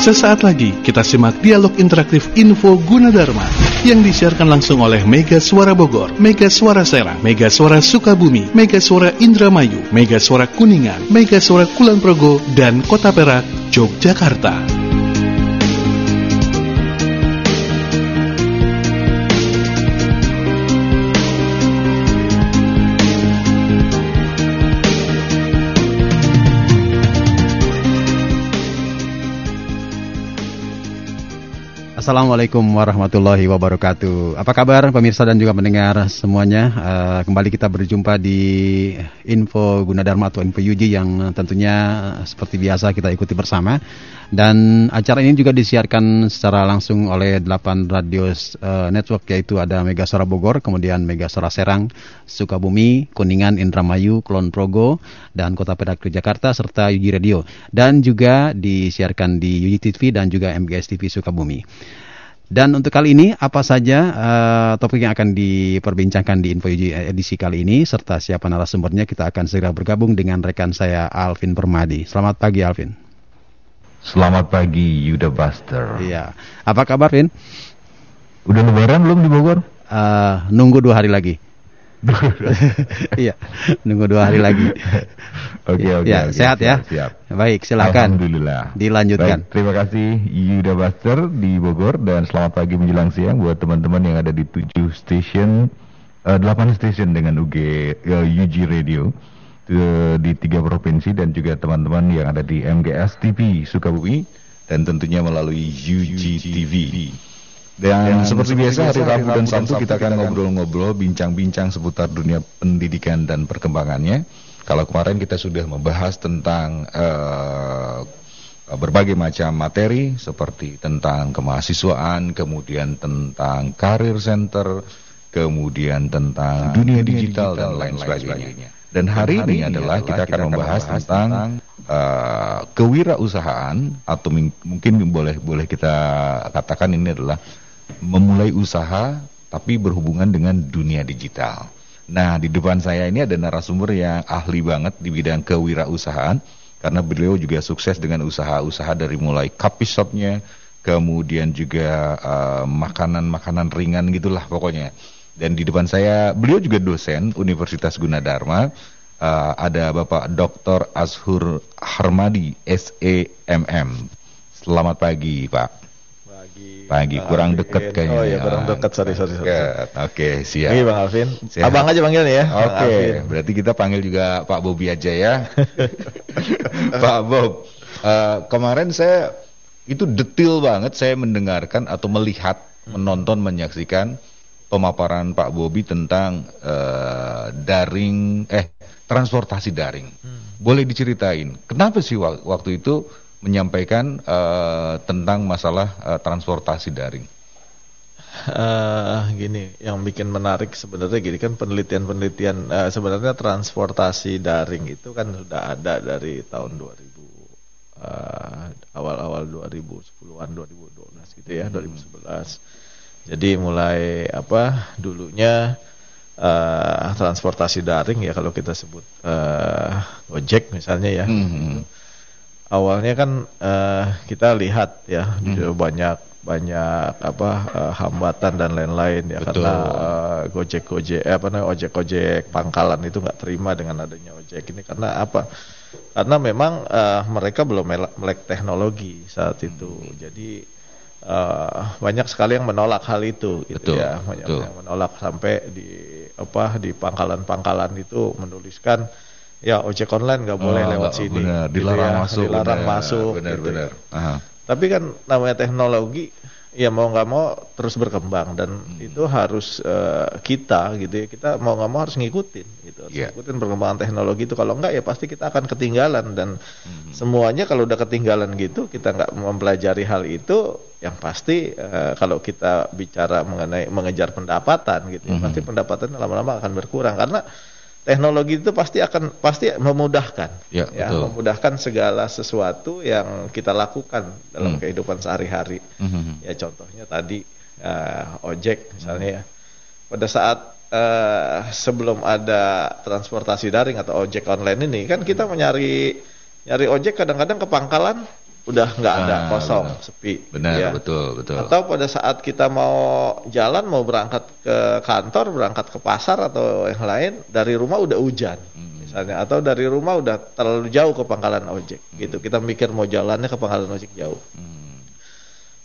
Sesaat lagi kita simak dialog interaktif Info Gunadarma yang disiarkan langsung oleh Mega Suara Bogor, Mega Suara Serang, Mega Suara Sukabumi, Mega Suara Indramayu, Mega Suara Kuningan, Mega Suara Kulon Progo, dan Kota Perak, Yogyakarta. Assalamualaikum warahmatullahi wabarakatuh. Apa kabar pemirsa dan juga pendengar semuanya? Uh, kembali kita berjumpa di Info Gunadarma atau Info Yuji yang tentunya seperti biasa kita ikuti bersama. Dan acara ini juga disiarkan secara langsung oleh 8 radio uh, network yaitu ada Mega Suara Bogor, kemudian Mega Suara Serang, Sukabumi, Kuningan, Indramayu, Kulon Progo, dan Kota Perak Jakarta serta Yuji Radio. Dan juga disiarkan di Yuji TV dan juga MGS TV Sukabumi. Dan untuk kali ini apa saja uh, topik yang akan diperbincangkan di Info edisi kali ini serta siapa narasumbernya kita akan segera bergabung dengan rekan saya Alvin Permadi. Selamat pagi Alvin. Selamat pagi Yuda Buster. Iya. Apa kabar Vin? Udah lebaran belum di Bogor? Uh, nunggu dua hari lagi. iya, nunggu dua hari lagi. Oke, oke. Ya, oke, sehat ya. Siap. Baik, silakan. Alhamdulillah. Dilanjutkan. Baik, terima kasih Yuda Buster di Bogor dan selamat pagi menjelang siang buat teman-teman yang ada di 7 station, uh, 8 station dengan UG uh, UG Radio di tiga provinsi dan juga teman-teman yang ada di MGS TV Sukabumi dan tentunya melalui UG TV. Dan, seperti biasa hari Rabu dan Sabtu kita akan ngobrol-ngobrol, bincang-bincang seputar dunia pendidikan dan perkembangannya. Kalau kemarin kita sudah membahas tentang uh, berbagai macam materi seperti tentang kemahasiswaan, kemudian tentang karir center, kemudian tentang dunia digital dan lain sebagainya. Dan hari ini adalah kita akan membahas tentang uh, kewirausahaan atau mungkin boleh boleh kita katakan ini adalah memulai usaha tapi berhubungan dengan dunia digital. Nah, di depan saya ini ada narasumber yang ahli banget di bidang kewirausahaan karena beliau juga sukses dengan usaha-usaha dari mulai coffee shopnya, kemudian juga uh, makanan-makanan uh, ringan gitulah pokoknya. Dan di depan saya beliau juga dosen Universitas Gunadarma. Uh, ada Bapak Dr. Azhur Harmadi, SEMM. Selamat pagi, Pak pagi. Kurang deket kayaknya. Oh iya, kurang deket. Sorry, sorry, sorry. Oke, okay, siap. Ini Bang Alvin. Siap. Abang aja panggilnya ya. Oke, okay. berarti kita panggil juga Pak Bobi aja ya. Pak Bob, uh, kemarin saya itu detail banget saya mendengarkan atau melihat, hmm. menonton, menyaksikan pemaparan Pak Bobi tentang uh, daring, eh transportasi daring. Hmm. Boleh diceritain, kenapa sih waktu itu menyampaikan uh, tentang masalah uh, transportasi daring? Uh, gini, yang bikin menarik sebenarnya gini kan penelitian-penelitian uh, sebenarnya transportasi daring itu kan sudah ada dari tahun 2000 uh, awal-awal 2010-an 2012 gitu ya, hmm. 2011. Jadi mulai apa dulunya uh, transportasi daring ya kalau kita sebut uh, Gojek misalnya ya. Hmm awalnya kan uh, kita lihat ya hmm. banyak banyak apa uh, hambatan dan lain-lain ya Betul. karena uh, gojek gojek eh, apa namanya ojek ojek pangkalan itu nggak terima dengan adanya ojek ini karena apa karena memang uh, mereka belum melek teknologi saat itu hmm. jadi uh, banyak sekali yang menolak hal itu gitu Betul. ya banyak Betul. yang menolak sampai di apa di pangkalan-pangkalan itu menuliskan ya ojek online nggak boleh oh, lewat sini. Benar, dilarang gitu ya, masuk. Dilarang bener, masuk. Benar, gitu. benar. Aha. Tapi kan namanya teknologi ya mau nggak mau terus berkembang dan hmm. itu harus uh, kita gitu ya kita mau nggak mau harus ngikutin gitu harus yeah. ngikutin perkembangan teknologi itu kalau enggak ya pasti kita akan ketinggalan dan hmm. semuanya kalau udah ketinggalan gitu kita nggak mempelajari hal itu yang pasti uh, kalau kita bicara mengenai mengejar pendapatan gitu hmm. pasti pendapatan lama-lama akan berkurang karena teknologi itu pasti akan pasti memudahkan. Ya, ya memudahkan segala sesuatu yang kita lakukan dalam hmm. kehidupan sehari-hari. Hmm. ya contohnya tadi uh, ojek misalnya ya. Pada saat uh, sebelum ada transportasi daring atau ojek online ini kan kita mencari nyari ojek kadang-kadang ke pangkalan udah nggak ada Ah, kosong benar. sepi Benar, ya. betul, betul. atau pada saat kita mau jalan mau berangkat ke kantor berangkat ke pasar atau yang lain dari rumah udah hujan Hmm. misalnya atau dari rumah udah terlalu jauh ke pangkalan ojek gitu kita mikir mau jalannya ke pangkalan ojek jauh Hmm.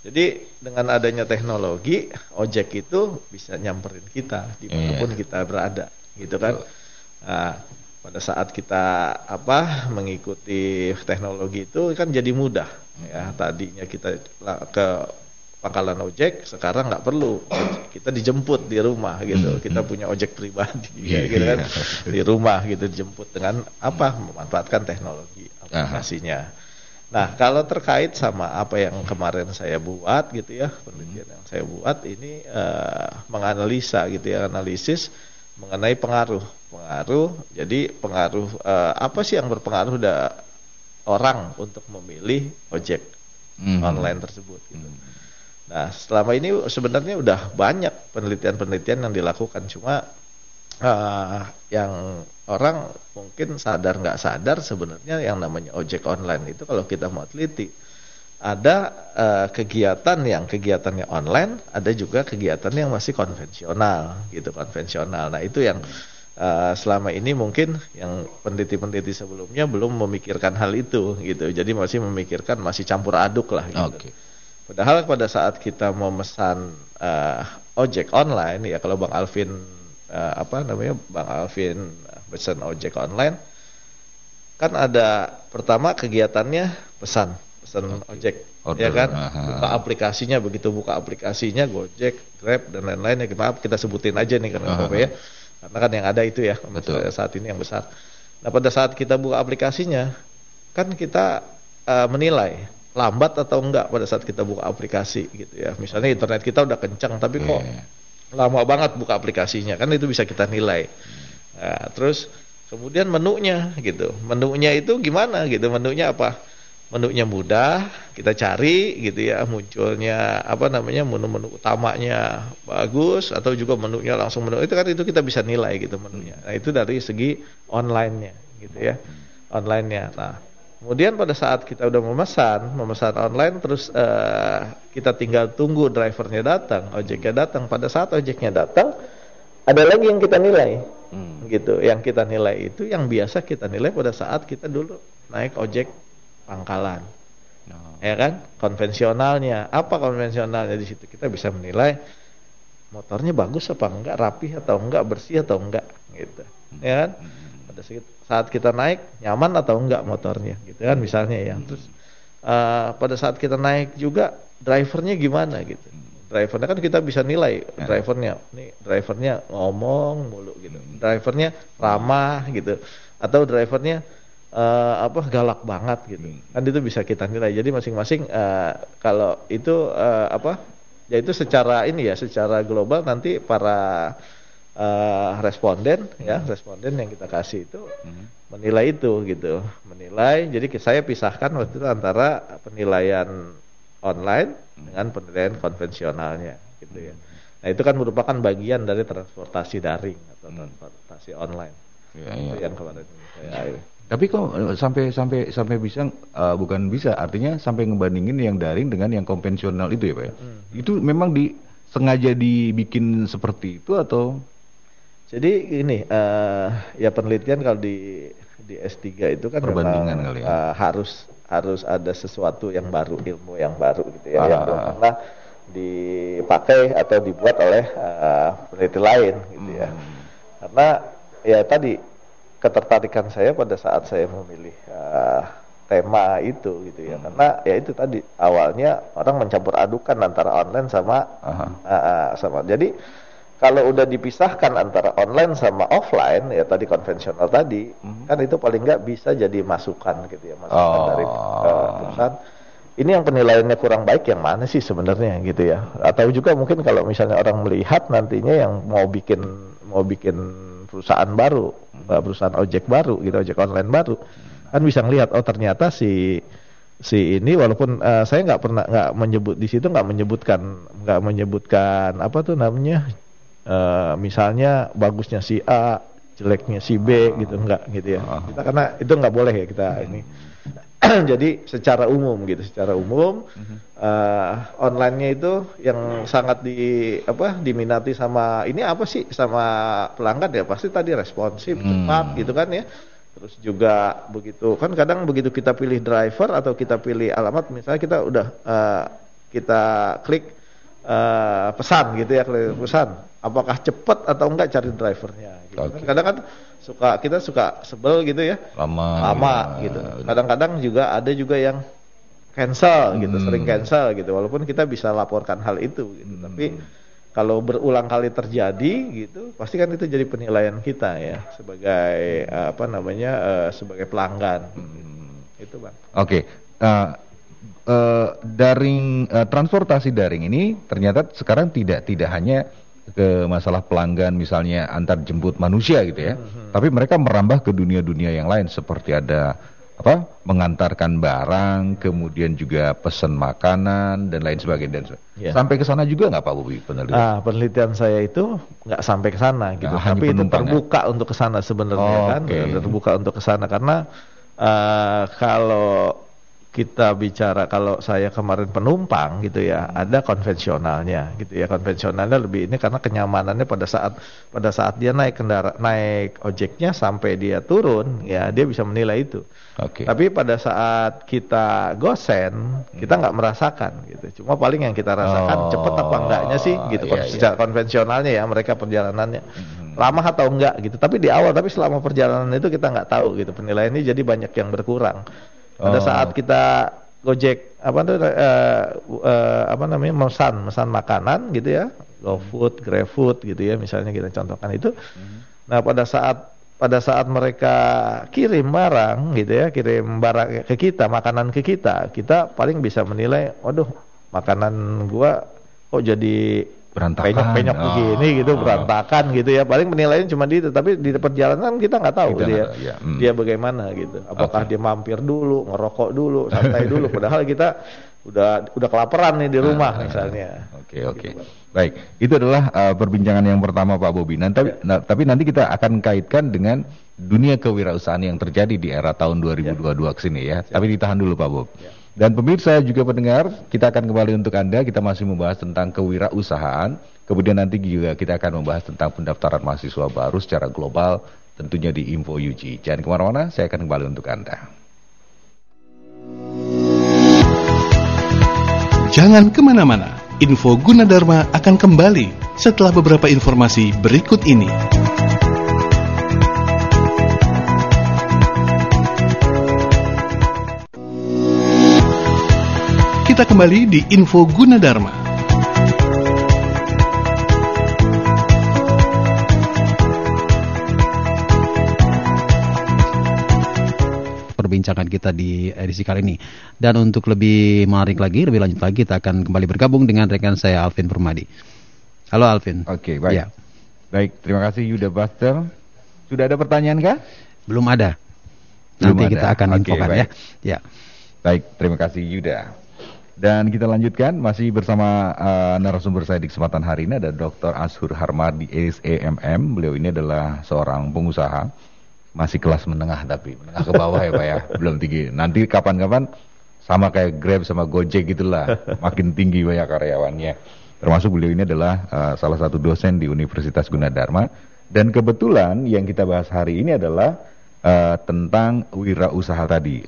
jadi dengan adanya teknologi ojek itu bisa nyamperin kita di mana pun Iya. kita berada gitu kan Nah, pada saat kita apa mengikuti teknologi itu kan jadi mudah. Ya tadinya kita ke pangkalan ojek sekarang nggak perlu. Kita dijemput di rumah gitu. Kita punya ojek pribadi Iya, gitu kan. iya. di rumah gitu dijemput dengan apa memanfaatkan teknologi aplikasinya. Nah kalau terkait sama apa yang kemarin saya buat gitu ya penelitian yang saya buat ini eh, menganalisa gitu ya analisis mengenai pengaruh pengaruh jadi pengaruh eh, apa sih yang berpengaruh da orang untuk memilih ojek Hmm. online tersebut gitu. Nah, selama ini sebenarnya udah banyak penelitian-penelitian yang dilakukan cuma eh, yang orang mungkin sadar nggak sadar sebenarnya yang namanya ojek online itu kalau kita mau teliti ada eh, kegiatan yang kegiatannya online, ada juga kegiatan yang masih konvensional gitu konvensional. Nah itu yang eh, selama ini mungkin yang peneliti-peneliti sebelumnya belum memikirkan hal itu gitu. Jadi masih memikirkan masih campur aduk lah gitu. Oke. Padahal pada saat kita mau memesan eh, ojek online ya kalau Bang Alvin eh, apa namanya Bang Alvin pesan ojek online kan ada pertama kegiatannya pesan pesan ojek Order, ya kan aha. buka aplikasinya begitu buka aplikasinya Gojek Grab dan lain-lain ya maaf kita sebutin aja nih karena apa ya karena kan yang ada itu ya Betul. saat ini yang besar. Nah pada saat kita buka aplikasinya kan kita eh, menilai lambat atau enggak pada saat kita buka aplikasi gitu ya. Misalnya internet kita udah kencang tapi kok Iya. lama banget buka aplikasinya kan itu bisa kita nilai. Nah, terus kemudian menunya gitu. Menunya itu gimana gitu? Menunya apa menunya mudah kita cari gitu ya munculnya apa namanya menu-menu utamanya bagus atau juga menunya langsung menu. Itu kan itu kita bisa nilai gitu menunya. Nah itu dari segi online-nya gitu ya online-nya. Nah kemudian pada saat kita udah memesan memesan online terus eh, kita tinggal tunggu drivernya datang ojeknya datang. Pada saat ojeknya datang ada lagi yang kita nilai. Hmm. gitu yang kita nilai itu yang biasa kita nilai pada saat kita dulu naik ojek pangkalan. Oh. ya kan? Konvensionalnya. Apa konvensionalnya di situ? Kita bisa menilai motornya bagus apa enggak rapih atau enggak bersih atau enggak gitu. Ya kan? Pada saat- kita naik nyaman atau enggak motornya gitu kan? Misalnya ya. Terus eh, pada saat kita naik juga drivernya gimana gitu. Drivernya kan kita bisa nilai drivernya. Nih drivernya ngomong mulu gitu. Drivernya ramah gitu. Atau drivernya eh, apa galak banget gitu. Kan itu bisa kita nilai. Jadi masing-masing eh, kalau itu eh, apa ya itu secara ini ya secara global nanti para eh, responden ya responden yang kita kasih itu menilai itu gitu. Menilai jadi saya pisahkan waktu itu antara penilaian online dengan penilaian konvensionalnya gitu ya. Nah itu kan merupakan bagian dari transportasi daring atau transportasi online. Iya, itu iya. yang kemarin saya Tapi kok eh, sampai sampai sampai bisa eh, bukan bisa artinya sampai ngebandingin yang daring dengan yang konvensional itu ya pak ya? Hmm. Itu memang di sengaja dibikin seperti itu atau? Jadi ini eh ya penelitian kalau di di S3 itu kan Perbandingan memang, kali ya. eh, harus harus ada sesuatu yang baru, ilmu yang baru gitu ya yang Ah. belum pernah dipakai atau dibuat oleh eh, peneliti lain gitu ya. Hmm. Karena ya tadi ketertarikan saya pada saat saya memilih eh, tema itu gitu Hmm. ya. Karena ya itu tadi awalnya orang mencampur adukan antara online sama Aha. Ah, sama. Jadi kalau udah dipisahkan antara online sama offline ya tadi konvensional tadi kan itu paling nggak bisa jadi masukan gitu ya masukan Oh. dari eh, perusahaan. Ini yang penilaiannya kurang baik yang mana sih sebenarnya gitu ya? Atau juga mungkin kalau misalnya orang melihat nantinya yang mau bikin mau bikin perusahaan baru, perusahaan ojek baru gitu, ojek online baru, kan bisa ngelihat oh ternyata si si ini walaupun eh, saya nggak pernah nggak menyebut di situ nggak menyebutkan nggak menyebutkan apa tuh namanya eh, misalnya bagusnya si A jeleknya si B gitu nggak gitu ya. Kita karena itu nggak boleh ya kita ini Jadi secara umum gitu, secara umum uh, online-nya itu yang sangat di apa diminati sama ini apa sih sama pelanggan ya pasti tadi responsif, Hmm. cepat gitu kan ya. Terus juga begitu kan kadang begitu kita pilih driver atau kita pilih alamat misalnya kita udah uh, kita klik uh, pesan gitu ya klik pesan apakah cepat atau enggak cari drivernya gitu. Kan Kadang kan suka kita suka sebel gitu ya Lama. lama gitu. Kadang-kadang juga ada juga yang cancel gitu, Hmm. sering cancel gitu. Walaupun kita bisa laporkan hal itu gitu. Hmm. Tapi kalau berulang kali terjadi gitu, pasti kan itu jadi penilaian kita ya sebagai eh, apa namanya eh, sebagai pelanggan. Hmm. Itu bang. Oke, eh, eh, daring eh, transportasi daring ini ternyata sekarang tidak tidak hanya ke masalah pelanggan misalnya antar jemput manusia gitu ya, tapi mereka merambah ke dunia-dunia yang lain seperti ada apa mengantarkan barang, kemudian juga pesan makanan dan lain sebagainya. Dan Ya. Sampai ke sana juga nggak Pak Bobi penelitian? Ah, penelitian saya itu nggak sampai ke sana gitu, Nah, tapi itu penumpang, ya? terbuka untuk ke sana sebenarnya Oh, kan, oke. terbuka untuk ke sana karena eh, kalau kita bicara kalau saya kemarin penumpang gitu ya, ada konvensionalnya gitu ya, konvensionalnya lebih ini karena kenyamanannya pada saat pada saat dia naik kendara naik ojeknya sampai dia turun ya dia bisa menilai itu. Oke. Tapi pada saat kita gosen, kita nggak merasakan gitu. Cuma paling yang kita rasakan Oh, cepet apa enggaknya sih gitu. iya, Secara konvensionalnya ya mereka perjalanannya lama atau enggak gitu. Tapi di awal, tapi selama perjalanan itu kita nggak tahu gitu. Penilaian ini jadi banyak yang berkurang. Pada Oh. saat kita Gojek apa tuh eh, eh, apa namanya memesan mesan makanan gitu ya, GoFood, GrabFood gitu ya misalnya kita contohkan itu. Nah pada saat pada saat mereka kirim barang gitu ya, kirim barang ke kita, makanan ke kita, kita paling bisa menilai, waduh makanan gua kok jadi Berantakan. penyok-penyok Oh. begini gitu, berantakan gitu ya. Paling penilaian cuma di itu, tapi di perjalanan kita nggak tahu Kita dia tahu, ya. Hmm. dia bagaimana gitu. Apakah dia mampir dulu, ngerokok dulu, santai dulu, padahal kita udah udah kelaparan nih di rumah Ah, misalnya. Oke oke. Baik, itu adalah uh, perbincangan yang pertama Pak Bobi. Nanti Ya. na- tapi nanti kita akan kaitkan dengan dunia kewirausahaan yang terjadi di era tahun 2022 ke sini ya. Tapi ditahan dulu Pak Bob. Ya. Dan pemirsa juga pendengar, kita akan kembali untuk Anda. Kita masih membahas tentang kewirausahaan. Kemudian nanti juga kita akan membahas tentang pendaftaran mahasiswa baru secara global tentunya di Info UG. Jangan ke mana-mana, saya akan kembali untuk Anda. Jangan ke mana-mana, info Gunadarma akan kembali setelah beberapa informasi berikut ini. Kita kembali di info Gunadarma. perbincangan kita di edisi kali ini. Dan untuk lebih menarik lagi, lebih lanjut lagi, kita akan kembali bergabung dengan rekan saya Alvin Permadi. Halo Alvin. Oke, baik. Ya, Baik, terima kasih Yuda Buster. Sudah ada pertanyaan kah? belum ada. Belum Nanti ada. kita akan Oke, infokan baik. ya. Ya. Baik, terima kasih Yuda. Dan kita lanjutkan masih bersama uh, narasumber saya di kesempatan hari ini ada Dr. Ashur Harmadi SEMM. Beliau ini adalah seorang pengusaha masih kelas menengah tapi menengah ke bawah ya Pak ya, belum tinggi. Nanti kapan-kapan sama kayak Grab sama Gojek gitulah, makin tinggi banyak karyawannya. Termasuk beliau ini adalah uh, salah satu dosen di Universitas Gunadarma dan kebetulan yang kita bahas hari ini adalah uh, tentang wirausaha tadi.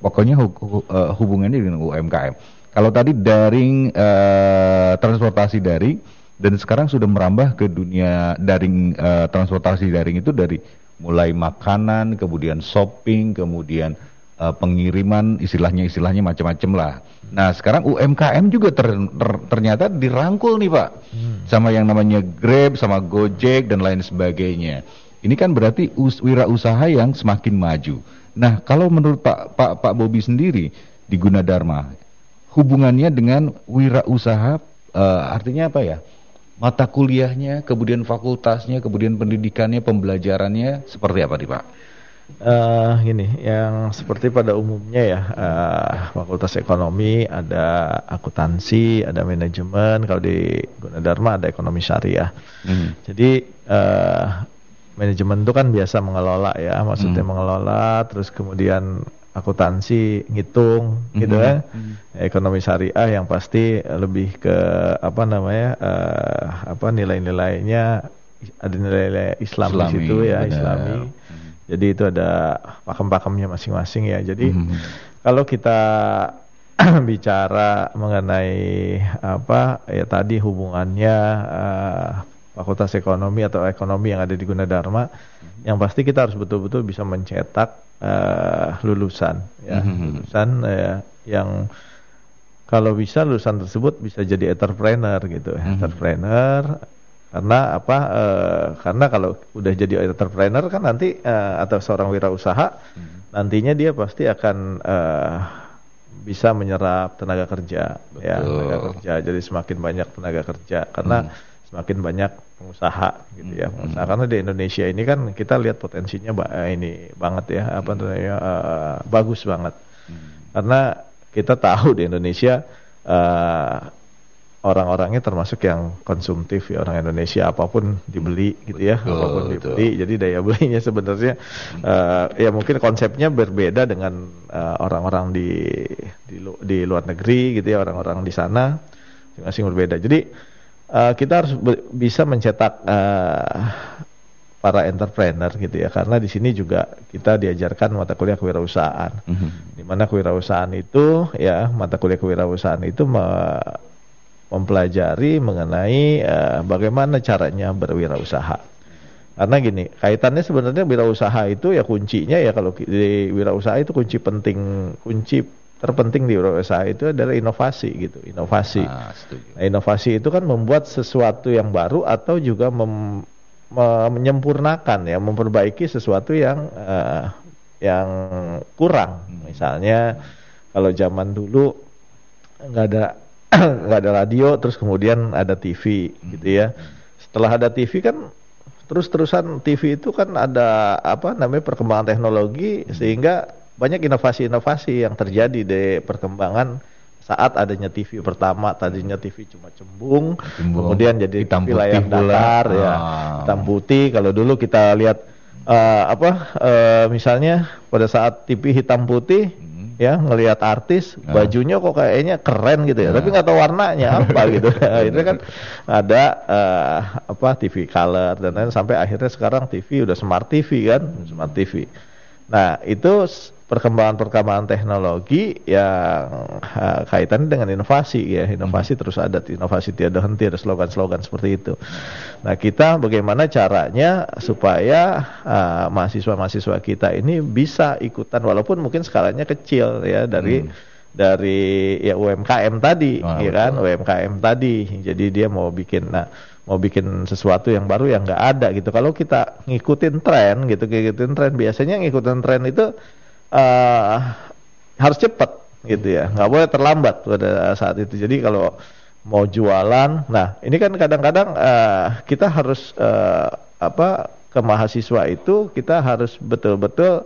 Pokoknya uh, hubungannya dengan UMKM. Kalau tadi daring uh, transportasi daring dan sekarang sudah merambah ke dunia daring uh, transportasi daring itu dari mulai makanan, kemudian shopping, kemudian uh, pengiriman, istilahnya istilahnya macam-macam lah. Nah sekarang UMKM juga ter- ter- ternyata dirangkul nih pak, sama yang namanya Grab, sama Gojek dan lain sebagainya. Ini kan berarti us- wirausaha yang semakin maju. Nah kalau menurut Pak Pak Pak Bobi sendiri di Gunadarma, hubungannya dengan wirausaha eh, artinya apa ya? Mata kuliahnya, kemudian fakultasnya, kemudian pendidikannya, pembelajarannya seperti apa nih Pak? Eh gini, yang seperti pada umumnya ya, eh, Fakultas Ekonomi ada akuntansi, ada manajemen. Kalau di Gunadarma ada ekonomi syariah. Hmm. Jadi eh, manajemen itu kan biasa mengelola ya, maksudnya mengelola, terus kemudian akuntansi ngitung gitu Mhm. kan ekonomi syariah yang pasti lebih ke apa namanya eh, apa nilai-nilainya ada nilai-nilai Islam Islami, di situ ya benar. Islami jadi itu ada pakem-pakemnya masing-masing ya jadi Mhm. kalau kita bicara mengenai apa ya tadi hubungannya eh, fakultas ekonomi atau ekonomi yang ada di Gunadarma yang pasti kita harus betul-betul bisa mencetak eh, lulusan ya Mhm. lulusan eh, yang kalau bisa lulusan tersebut bisa jadi entrepreneur gitu Mhm. entrepreneur karena apa eh, karena kalau udah jadi entrepreneur kan nanti eh, atau seorang wirausaha nantinya dia pasti akan eh, bisa menyerap tenaga kerja ya Betul. tenaga kerja jadi semakin banyak tenaga kerja karena semakin banyak pengusaha gitu ya. Pengusaha karena di Indonesia ini kan kita lihat potensinya ba- eh, ini banget ya apa namanya eh, bagus banget. Karena kita tahu di Indonesia eh, orang-orangnya termasuk yang konsumtif ya orang Indonesia apa pun dibeli gitu ya Betul, apa pun betul. dibeli jadi daya belinya sebenarnya eh, ya mungkin konsepnya berbeda dengan eh, orang-orang di di, di luar negeri gitu ya orang-orang di sana masing-masing berbeda. Jadi eh, kita harus bisa mencetak eh, para entrepreneur gitu ya karena di sini juga kita diajarkan mata kuliah kewirausahaan Mhm. di mana kewirausahaan itu ya mata kuliah kewirausahaan itu me- mempelajari mengenai eh, bagaimana caranya berwirausaha. Karena gini, kaitannya sebenarnya wirausaha itu ya kuncinya ya kalau di wirausaha itu kunci penting, kunci terpenting di wirausaha itu adalah inovasi gitu, inovasi. Ah, setuju. Nah, inovasi itu kan membuat sesuatu yang baru atau juga mem- me- menyempurnakan ya, memperbaiki sesuatu yang eh, yang kurang. Misalnya kalau zaman dulu nggak ada nggak ada radio, terus kemudian ada TV gitu ya. Setelah ada TV kan terus-terusan TV itu kan ada apa namanya perkembangan teknologi sehingga banyak inovasi-inovasi yang terjadi di perkembangan saat adanya TV pertama tadinya TV cuma cembung, Cembung. kemudian jadi Hitam TV layar datar ya. Ah. hitam putih. Kalau dulu kita lihat eh, apa eh, misalnya pada saat TV hitam putih ya ngelihat artis bajunya kok kayaknya keren gitu ya. Tapi nggak tahu warnanya apa gitu. Akhirnya kan ada eh, apa TV color dan lain sampai akhirnya sekarang TV udah smart TV kan smart TV nah itu perkembangan-perkembangan teknologi yang eh, kaitannya dengan inovasi ya. Inovasi terus ada inovasi tiada henti ada slogan-slogan seperti itu. Nah kita bagaimana caranya supaya eh, mahasiswa-mahasiswa kita ini bisa ikutan walaupun mungkin skalanya kecil ya dari dari ya UMKM tadi Ah, ya kan? UMKM tadi. Jadi dia mau bikin nah mau bikin sesuatu yang baru yang nggak ada gitu. Kalau kita ngikutin tren gitu ngikutin tren biasanya ngikutin tren itu eh harus cepat gitu ya. Nggak boleh terlambat pada saat itu. Jadi kalau mau jualan nah ini kan kadang-kadang eh, kita harus eh, apa ke mahasiswa itu kita harus betul-betul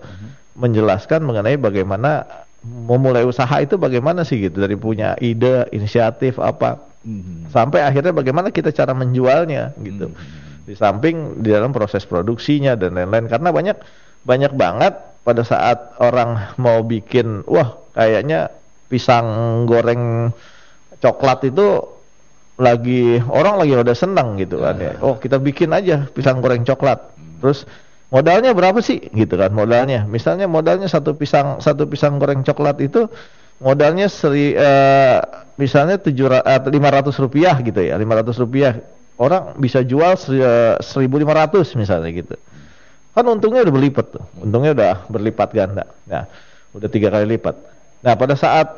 menjelaskan mengenai bagaimana memulai usaha itu bagaimana sih gitu. Dari punya ide inisiatif apa. Mhm. sampai akhirnya bagaimana kita cara menjualnya gitu. Di samping di dalam proses produksinya dan lain-lain. Karena banyak banyak banget pada saat orang mau bikin wah kayaknya pisang goreng coklat itu lagi orang lagi udah senang gitu kan ya. Oh kita bikin aja pisang goreng coklat. Terus modalnya berapa sih? Gitu kan modalnya. Misalnya modalnya satu pisang satu pisang goreng coklat itu modalnya seri eh, misalnya tujuh lima ratus rupiah gitu ya lima ratus rupiah. Orang bisa jual seribu lima ratus misalnya gitu kan untungnya udah berlipat tuh. Untungnya udah berlipat ganda. Nah udah tiga kali lipat. Nah pada saat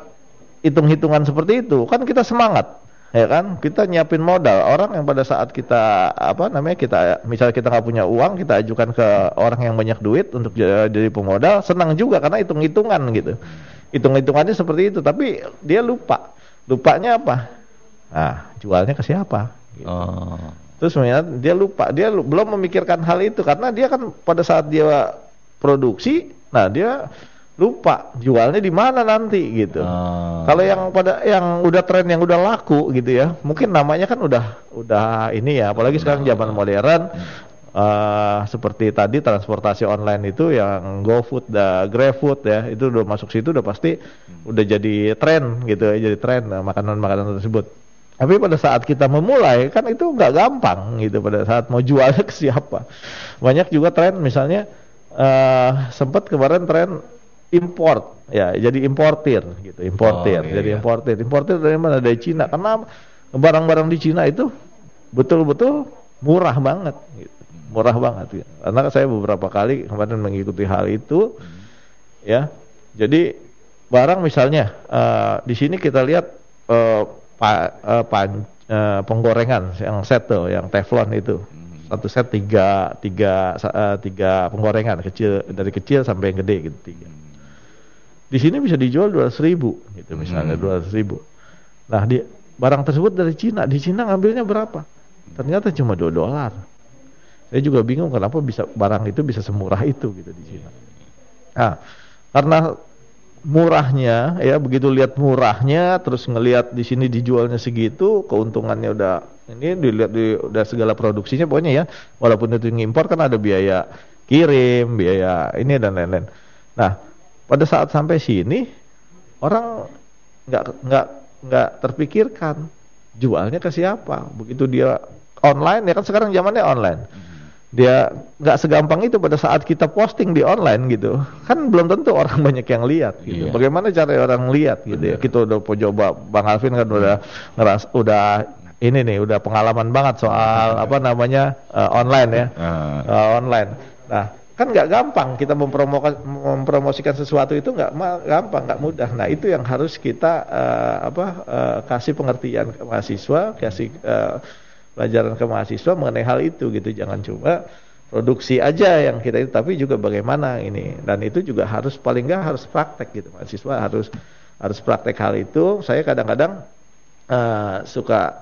hitung-hitungan seperti itu kan kita semangat ya kan? Kita nyiapin modal. Orang yang pada saat kita apa namanya kita misalnya kita nggak punya uang kita ajukan ke orang yang banyak duit untuk jadi pemodal senang juga karena hitung-hitungan gitu. Hitung-hitungannya seperti itu tapi dia lupa. Lupanya apa? Nah jualnya ke siapa? Gitu. Oh. Terus sebenarnya dia lupa, dia lu- belum memikirkan hal itu. Karena dia kan pada saat dia produksi, nah dia lupa jualnya di mana nanti gitu. Ah. Kalau yang pada yang udah tren yang udah laku gitu ya, mungkin namanya kan udah udah ini ya, apalagi sekarang zaman modern uh, seperti tadi transportasi online itu yang GoFood, da, GrabFood ya. Itu udah masuk situ udah pasti udah jadi tren gitu ya. Jadi tren uh, makanan-makanan tersebut. Tapi pada saat kita memulai kan itu nggak gampang gitu pada saat mau jualnya ke siapa. Banyak juga tren misalnya uh, sempat kemarin tren import ya jadi importir gitu importir oh, iya, jadi iya. importir importir dari mana dari Cina karena barang-barang di Cina itu betul-betul murah banget gitu murah banget ya. Karena saya beberapa kali kemarin mengikuti hal itu, hmm. ya. Jadi barang misalnya uh, di sini kita lihat uh, pa, uh, pan, uh, penggorengan yang set tuh, yang teflon itu. Hmm. Satu set tiga, tiga, uh, tiga penggorengan kecil dari kecil sampai yang gede gitu tiga. Hmm. Di sini bisa dijual dua ribu gitu misalnya hmm. dua ribu. Nah di barang tersebut dari Cina, di Cina ngambilnya berapa? Ternyata cuma dua dolar. Saya juga bingung kenapa bisa barang itu bisa semurah itu gitu di Cina. Nah, karena murahnya ya begitu lihat murahnya terus ngelihat di sini dijualnya segitu keuntungannya udah ini dilihat di udah segala produksinya pokoknya ya walaupun itu ngimpor kan ada biaya kirim biaya ini dan lain-lain. Nah pada saat sampai sini orang nggak nggak nggak terpikirkan jualnya ke siapa. Begitu dia online ya kan sekarang zamannya online dia nggak segampang itu pada saat kita posting di online gitu. Kan belum tentu orang banyak yang lihat gitu. Iya. bagaimana cara orang lihat gitu ya? Kita udah coba bang Alvin kan udah ngeras udah ini nih udah pengalaman banget soal apa namanya uh, online ya. Uh. Online. Nah kan nggak gampang kita mempromosikan sesuatu itu nggak gampang nggak mudah. Nah itu yang harus kita uh, apa uh, kasih pengertian ke mahasiswa kasih uh, pelajaran ke mahasiswa mengenai hal itu gitu. Jangan cuma produksi aja yang kita itu tapi juga bagaimana ini. Dan itu juga harus paling nggak harus praktek gitu. Mahasiswa harus harus praktek hal itu. Saya kadang-kadang uh, suka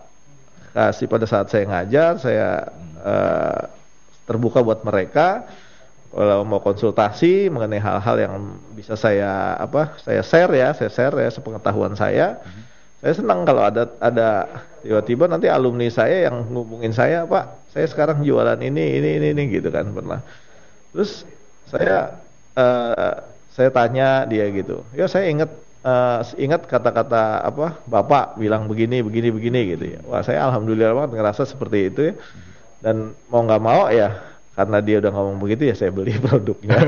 kasih pada saat saya ngajar saya uh, terbuka buat mereka. Kalau mau konsultasi mengenai hal-hal yang bisa saya apa saya share ya saya share ya sepengetahuan saya. Mm -hmm saya senang kalau ada ada tiba-tiba nanti alumni saya yang ngubungin saya pak saya sekarang jualan ini ini ini, ini gitu kan pernah. Terus saya uh, saya tanya dia gitu. Ya saya ingat uh, ingat kata-kata apa bapak bilang begini begini begini gitu ya. Wah saya alhamdulillah banget ngerasa seperti itu ya. Dan mau nggak mau ya karena dia udah ngomong begitu ya saya beli produknya.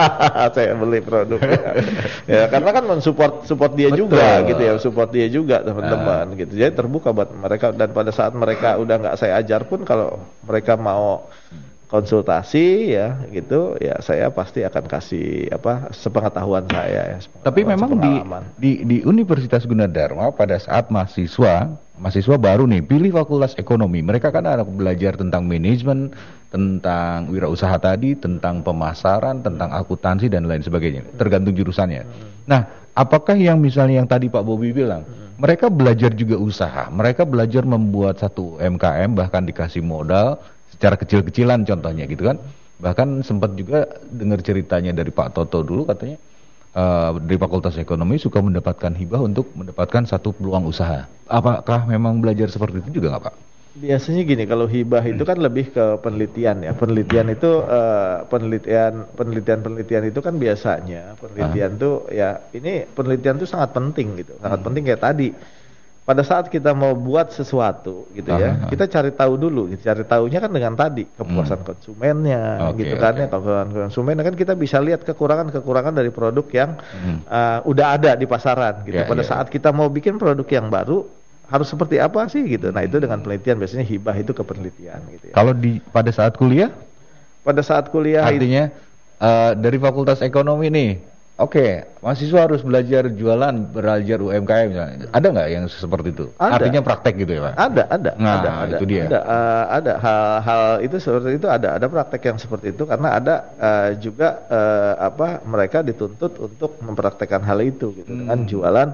Saya beli produknya. Ya karena kan mensupport support dia Betul. juga gitu ya. Support dia juga teman-teman uh. gitu. Jadi terbuka buat mereka. Dan pada saat mereka udah nggak saya ajar pun kalau mereka mau konsultasi ya gitu ya saya pasti akan kasih apa sepengetahuan saya ya sepengetahuan, tapi memang di, di di Universitas Gunadarma pada saat mahasiswa mahasiswa baru nih pilih fakultas ekonomi mereka kan ada belajar tentang manajemen tentang wirausaha tadi, tentang pemasaran, tentang akuntansi dan lain sebagainya. Tergantung jurusannya. Nah, apakah yang misalnya yang tadi Pak Bobi bilang, mereka belajar juga usaha, mereka belajar membuat satu MKM bahkan dikasih modal secara kecil-kecilan contohnya gitu kan. Bahkan sempat juga dengar ceritanya dari Pak Toto dulu katanya uh, dari Fakultas Ekonomi suka mendapatkan hibah untuk mendapatkan satu peluang usaha. Apakah memang belajar seperti itu juga nggak Pak? Biasanya gini, kalau hibah itu kan lebih ke penelitian ya. Penelitian itu uh, penelitian penelitian penelitian itu kan biasanya penelitian itu uh. ya ini penelitian itu sangat penting gitu, sangat hmm. penting kayak tadi. Pada saat kita mau buat sesuatu gitu ya, uh. kita cari tahu dulu. Gitu. Cari tahunya kan dengan tadi kepuasan hmm. konsumennya, okay, gitu kan okay. ya. Kepuasan konsumen kan kita bisa lihat kekurangan-kekurangan dari produk yang hmm. uh, udah ada di pasaran gitu. Yeah, Pada yeah. saat kita mau bikin produk yang baru harus seperti apa sih gitu. Nah itu dengan penelitian biasanya hibah itu ke penelitian gitu. Ya. Kalau di pada saat kuliah? Pada saat kuliah artinya uh, dari Fakultas Ekonomi nih, oke okay, mahasiswa harus belajar jualan, belajar UMKM misalnya. Ada nggak yang seperti itu? Ada. Artinya praktek gitu ya pak? Ada, ada. Nah ada, ada, itu dia. Ada, uh, ada hal-hal itu seperti itu ada, ada praktek yang seperti itu karena ada uh, juga uh, apa mereka dituntut untuk mempraktekkan hal itu gitu hmm. dengan jualan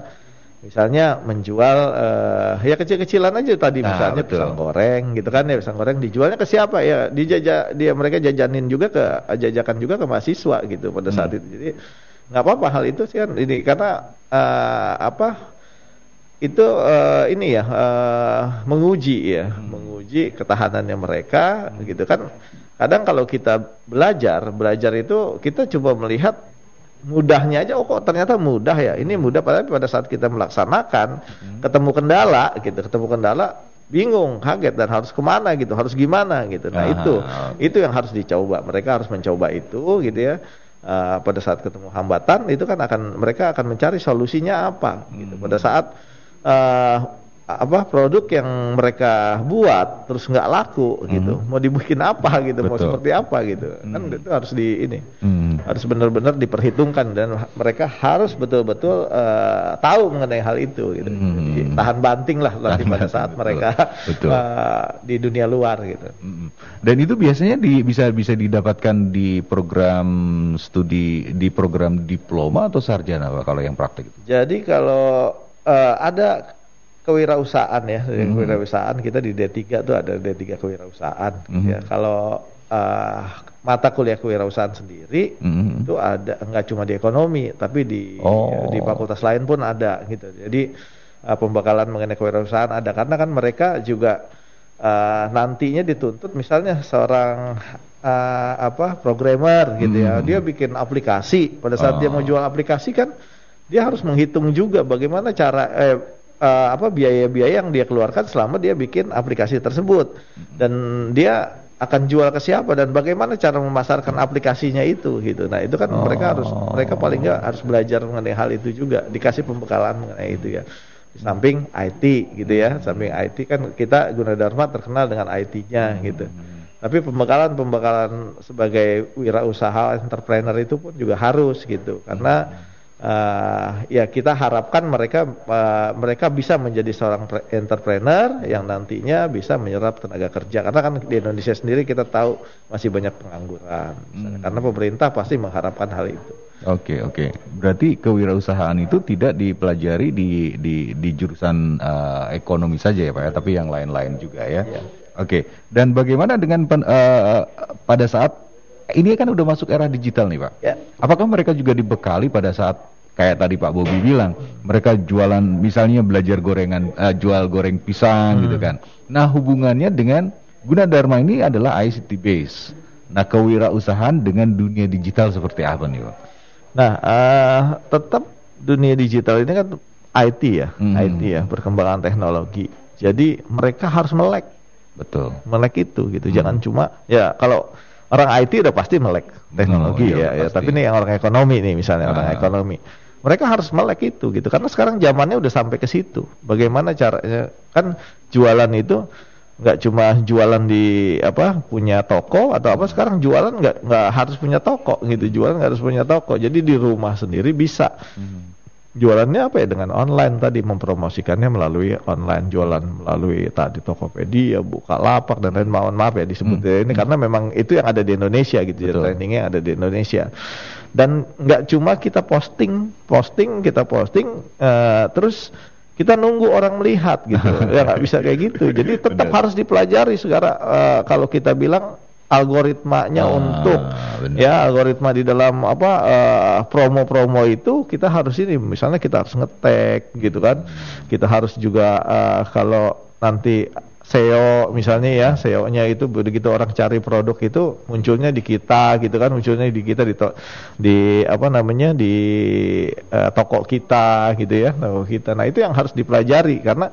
misalnya menjual uh, ya kecil-kecilan aja tadi nah, misalnya betul. pisang goreng gitu kan ya pisang goreng dijualnya ke siapa ya dijajah dia mereka jajanin juga ke jajakan juga ke mahasiswa gitu pada saat hmm. itu jadi nggak apa-apa hal itu sih kan ini karena uh, apa itu uh, ini ya uh, menguji ya, hmm. menguji ketahanannya mereka gitu kan. Kadang kalau kita belajar, belajar itu kita coba melihat mudahnya aja oh kok ternyata mudah ya. Ini mudah padahal pada saat kita melaksanakan hmm. ketemu kendala gitu, ketemu kendala bingung, kaget dan harus ke mana gitu, harus gimana gitu. Nah, Aha, itu okay. itu yang harus dicoba. Mereka harus mencoba itu gitu ya uh, pada saat ketemu hambatan itu kan akan mereka akan mencari solusinya apa gitu. Pada saat uh, apa produk yang mereka buat terus nggak laku hmm. gitu mau dibikin apa gitu Betul. mau seperti apa gitu kan hmm. kan itu harus di ini hmm. harus benar-benar diperhitungkan dan mereka harus betul-betul uh, tahu mengenai hal itu gitu hmm. Jadi, tahan banting lah nanti pada saat betul. mereka betul. Uh, di dunia luar gitu hmm. dan itu biasanya di, bisa bisa didapatkan di program studi di program diploma atau sarjana Pak, kalau yang praktik jadi kalau uh, ada kewirausahaan ya hmm. kewirausahaan kita di D3 tuh ada D3 kewirausahaan hmm. ya kalau uh, mata kuliah kewirausahaan sendiri hmm. itu ada nggak cuma di ekonomi tapi di oh. di fakultas lain pun ada gitu jadi uh, pembekalan mengenai kewirausahaan ada karena kan mereka juga uh, nantinya dituntut misalnya seorang uh, apa programmer gitu ya. hmm. ya dia bikin aplikasi pada saat oh. dia mau jual aplikasi kan dia harus menghitung juga bagaimana cara eh, uh, apa biaya-biaya yang dia keluarkan selama dia bikin aplikasi tersebut dan dia akan jual ke siapa dan bagaimana cara memasarkan aplikasinya itu gitu. Nah, itu kan oh. mereka harus mereka paling nggak harus belajar mengenai hal itu juga, dikasih pembekalan mengenai itu ya. Di samping IT gitu ya, samping IT kan kita Gunadarma terkenal dengan IT-nya gitu. Tapi pembekalan-pembekalan sebagai wirausaha entrepreneur itu pun juga harus gitu karena uh, ya kita harapkan mereka uh, mereka bisa menjadi seorang entrepreneur yang nantinya bisa menyerap tenaga kerja karena kan di Indonesia sendiri kita tahu masih banyak pengangguran hmm. karena pemerintah pasti mengharapkan hal itu. Oke okay, oke. Okay. Berarti kewirausahaan itu tidak dipelajari di di di jurusan uh, ekonomi saja ya Pak ya, tapi yang lain-lain juga ya. ya. Oke. Okay. Dan bagaimana dengan pen, uh, pada saat ini kan udah masuk era digital nih Pak. Ya. Apakah mereka juga dibekali pada saat kayak tadi Pak Bobi bilang, mereka jualan misalnya belajar gorengan, uh, jual goreng pisang hmm. gitu kan. Nah hubungannya dengan Guna Dharma ini adalah ICT base. Nah kewirausahaan dengan dunia digital seperti apa nih Pak? Nah uh, tetap dunia digital ini kan IT ya, hmm. IT ya, perkembangan teknologi. Jadi mereka harus melek. Betul. Melek itu gitu. Hmm. Jangan cuma ya kalau orang IT udah pasti melek teknologi oh, iya, ya, ya. Tapi nih yang orang ekonomi nih misalnya ah. orang ekonomi mereka harus melek itu gitu. Karena sekarang zamannya udah sampai ke situ. Bagaimana caranya? Kan jualan itu nggak cuma jualan di apa punya toko atau apa sekarang jualan nggak nggak harus punya toko gitu. Jualan nggak harus punya toko. Jadi di rumah sendiri bisa. Hmm. jualannya apa ya? Dengan online tadi mempromosikannya melalui online jualan melalui tadi Tokopedia buka lapak dan lain mohon maaf ya disebut hmm. ini karena memang itu yang ada di Indonesia gitu ya. Trainingnya ada di Indonesia dan nggak cuma kita posting posting kita posting uh, terus kita nunggu orang melihat gitu ya nggak bisa kayak gitu jadi tetap bener. harus dipelajari segala uh, kalau kita bilang algoritmanya ah, untuk bener. ya algoritma di dalam apa uh, promo-promo itu kita harus ini misalnya kita harus ngetek gitu kan kita harus juga uh, kalau nanti SEO misalnya ya SEO-nya itu begitu orang cari produk itu munculnya di kita gitu kan munculnya di kita di to, di apa namanya di uh, toko kita gitu ya toko kita. Nah itu yang harus dipelajari karena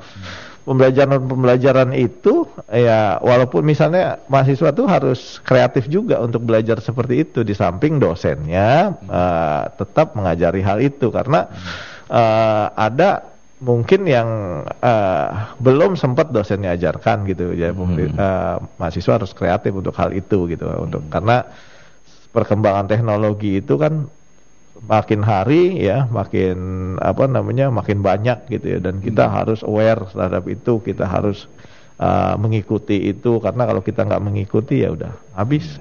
pembelajaran-pembelajaran itu ya walaupun misalnya mahasiswa tuh harus kreatif juga untuk belajar seperti itu. Di samping dosennya uh, tetap mengajari hal itu karena uh, ada mungkin yang uh, belum sempat dosennya ajarkan gitu. Ya hmm. uh, mahasiswa harus kreatif untuk hal itu gitu. Untuk karena perkembangan teknologi itu kan makin hari ya makin apa namanya makin banyak gitu ya. Dan kita hmm. harus aware terhadap itu. Kita harus uh, mengikuti itu. Karena kalau kita nggak mengikuti ya udah habis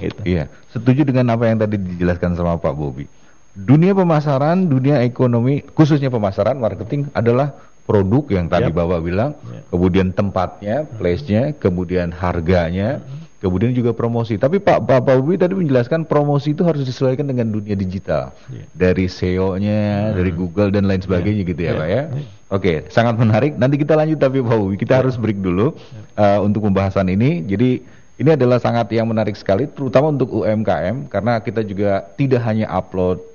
gitu. Iya, setuju dengan apa yang tadi dijelaskan sama Pak Bobi dunia pemasaran, dunia ekonomi, khususnya pemasaran, marketing adalah produk yang tadi yep. Bapak bilang, yep. kemudian tempatnya, place-nya, kemudian harganya, kemudian juga promosi. Tapi Pak Pak Pak Ubi tadi menjelaskan promosi itu harus disesuaikan dengan dunia digital, Iya. dari SEO-nya, dari Google dan lain sebagainya gitu ya. Pak ya. Oke, sangat menarik. Nanti kita lanjut tapi Pak Ubi, kita harus break dulu uh, untuk pembahasan ini. Jadi ini adalah sangat yang menarik sekali, terutama untuk UMKM karena kita juga tidak hanya upload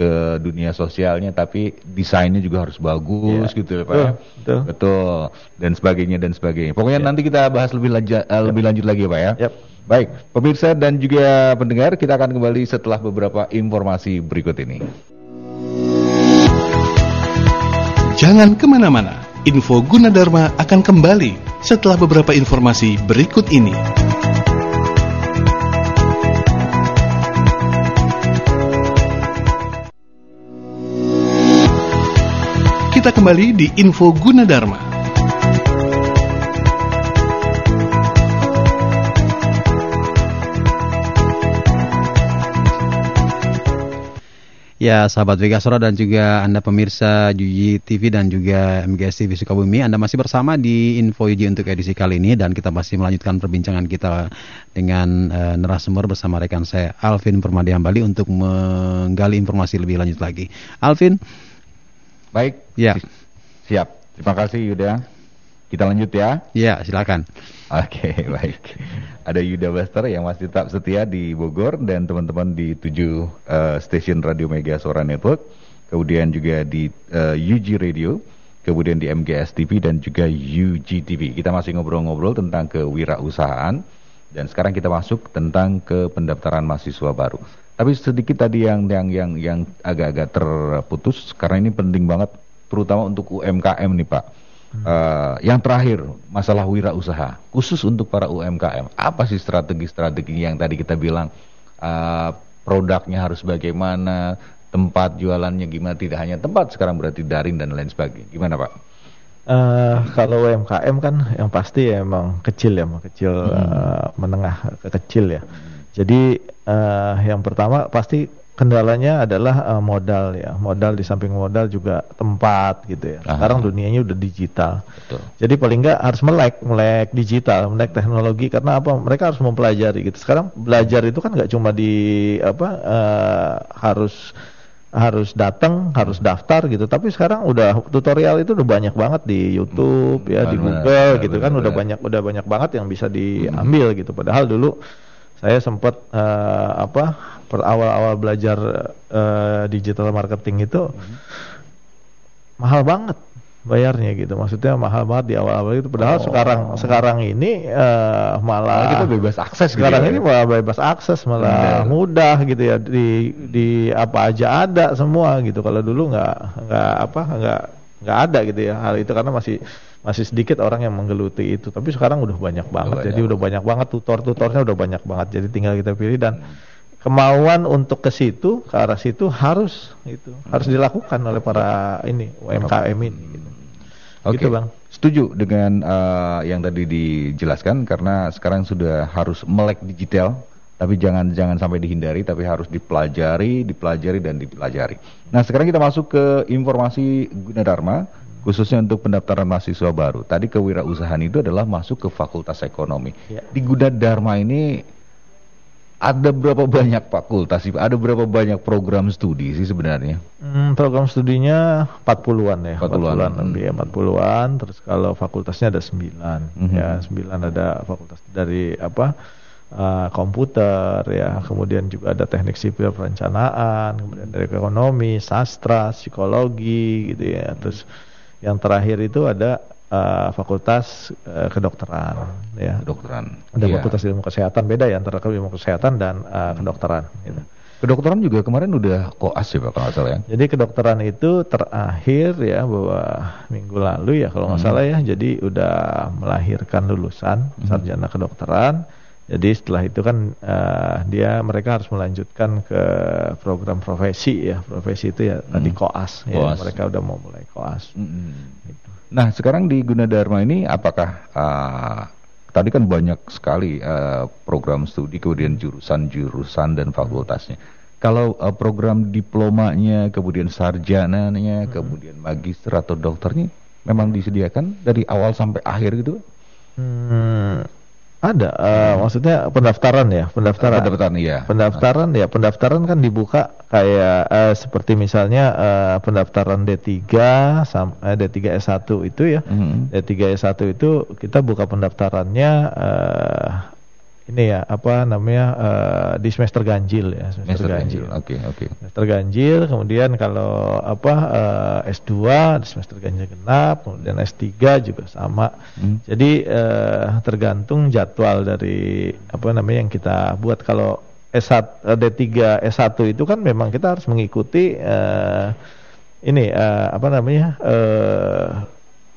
ke dunia sosialnya, tapi desainnya juga harus bagus Iya. gitu ya Pak ya. Betul, betul. Betul dan sebagainya dan sebagainya. Pokoknya nanti kita bahas lebih lanjut lebih lanjut lagi ya Pak ya. Yap. Baik, pemirsa dan juga pendengar, kita akan kembali setelah beberapa informasi berikut ini. Jangan ke mana-mana, info Gunadarma akan kembali setelah beberapa informasi berikut ini. Kita kembali di info Gunadarma. Ya, sahabat Vegasora dan juga Anda pemirsa Juji TV dan juga MGS TV Sukabumi, Anda masih bersama di Info Yuji untuk edisi kali ini dan kita masih melanjutkan perbincangan kita dengan eh, narasumber bersama rekan saya Alvin Permadi Hambali untuk menggali informasi lebih lanjut lagi. Alvin, Baik, ya, siap. Terima kasih Yuda. Kita lanjut ya. ya silakan. Oke, baik. Ada Yuda Buster yang masih tetap setia di Bogor dan teman-teman di tujuh eh, stasiun Radio Mega Suara Network, kemudian juga di eh, UG Radio, kemudian di MGS TV dan juga UG TV. Kita masih ngobrol-ngobrol tentang kewirausahaan dan sekarang kita masuk tentang ke pendaftaran mahasiswa baru. Tapi sedikit tadi yang yang yang yang agak-agak terputus karena ini penting banget terutama untuk UMKM nih Pak. Eh, yang terakhir masalah wirausaha khusus untuk para UMKM apa sih strategi-strategi yang tadi kita bilang eh, produknya harus bagaimana tempat jualannya gimana tidak hanya tempat sekarang berarti daring dan lain sebagainya gimana Pak? Eh, kalau UMKM kan yang pasti ya emang kecil ya, emang kecil Hmm. eh, menengah ke kecil ya. Jadi eh, yang pertama pasti kendalanya adalah eh, modal ya, modal di samping modal juga tempat gitu ya. Aha. Sekarang dunianya udah digital. Betul. Jadi paling nggak harus melek, melek digital, melek teknologi karena apa? Mereka harus mempelajari gitu. Sekarang belajar itu kan nggak cuma di apa eh, harus harus datang, harus daftar gitu. Tapi sekarang udah tutorial itu udah banyak banget di YouTube ya, di benar, Google benar, gitu benar, kan udah benar. banyak udah banyak banget yang bisa diambil gitu. Padahal dulu saya sempat eh, apa per awal-awal belajar eh, digital marketing itu mahal banget bayarnya gitu. Maksudnya mahal banget di awal-awal itu. Padahal sekarang sekarang ini eh, malah Malah kita bebas akses gitu sekarang ya. ini malah bebas akses malah Benar. mudah gitu ya di di apa aja ada semua gitu. Kalau dulu nggak nggak apa nggak nggak ada gitu ya hal itu karena masih masih sedikit orang yang menggeluti itu. Tapi sekarang udah banyak banget. banyak. Jadi udah banyak banget tutor-tutornya udah banyak banget. Jadi tinggal kita pilih dan kemauan untuk ke situ ke arah situ harus itu harus dilakukan oleh para ini UMKM ini gitu. Oke. Gitu, Bang. Setuju dengan eh, yang tadi dijelaskan karena sekarang sudah harus melek digital, tapi jangan jangan sampai dihindari, tapi harus dipelajari, dipelajari dan dipelajari. Nah, sekarang kita masuk ke informasi Gunadarma khususnya untuk pendaftaran mahasiswa baru. Tadi kewirausahaan itu adalah masuk ke Fakultas Ekonomi. Ya. Di Gunadarma ini ada berapa banyak fakultas sih? Ada berapa banyak program studi sih sebenarnya? Hmm, program studinya 40-an ya, 40-an, 40-an lebih ya, 40-an. Terus kalau fakultasnya ada 9. Mhm. Ya, 9 ada fakultas dari apa? Eh, komputer ya, kemudian juga ada teknik sipil perencanaan, kemudian dari ekonomi, sastra, psikologi gitu ya. Terus yang terakhir itu ada eh, fakultas eh, kedokteran ya. Kedokteran. Ada Iya. fakultas ilmu kesehatan beda ya antara ilmu kesehatan dan eh, kedokteran gitu. Kedokteran juga kemarin udah koas ya Pak kalau salah ya. Jadi kedokteran itu terakhir ya bahwa minggu lalu ya kalau nggak salah ya. Jadi udah melahirkan lulusan sarjana kedokteran. Jadi setelah itu kan eh, dia mereka harus melanjutkan ke program profesi ya. Profesi itu ya tadi koas, ya. Koas. Mereka udah mau mulai koas. Mm-mm. Gitu. Nah sekarang di Gunadarma ini apakah ah, tadi kan banyak sekali ah, program studi kemudian jurusan-jurusan dan fakultasnya. Kalau ah, program diplomanya kemudian sarjananya kemudian magister atau dokternya memang disediakan dari awal sampai akhir gitu? Hmm, Ada, uh, maksudnya pendaftaran ya, pendaftaran. Pendaftaran iya. Pendaftaran ya, pendaftaran kan dibuka kayak uh, seperti misalnya uh, pendaftaran D3 sam uh, D3 S1 itu ya. Mm -hmm. D3 S1 itu kita buka pendaftarannya uh, ini ya apa namanya uh, di semester ganjil ya semester, semester ganjil. Oke okay, oke. Okay. Semester ganjil kemudian kalau apa uh, S2 di semester ganjil genap kemudian S3 juga sama. Hmm. Jadi uh, tergantung jadwal dari apa namanya yang kita buat kalau S1 D3 S1 itu kan memang kita harus mengikuti uh, ini uh, apa namanya uh,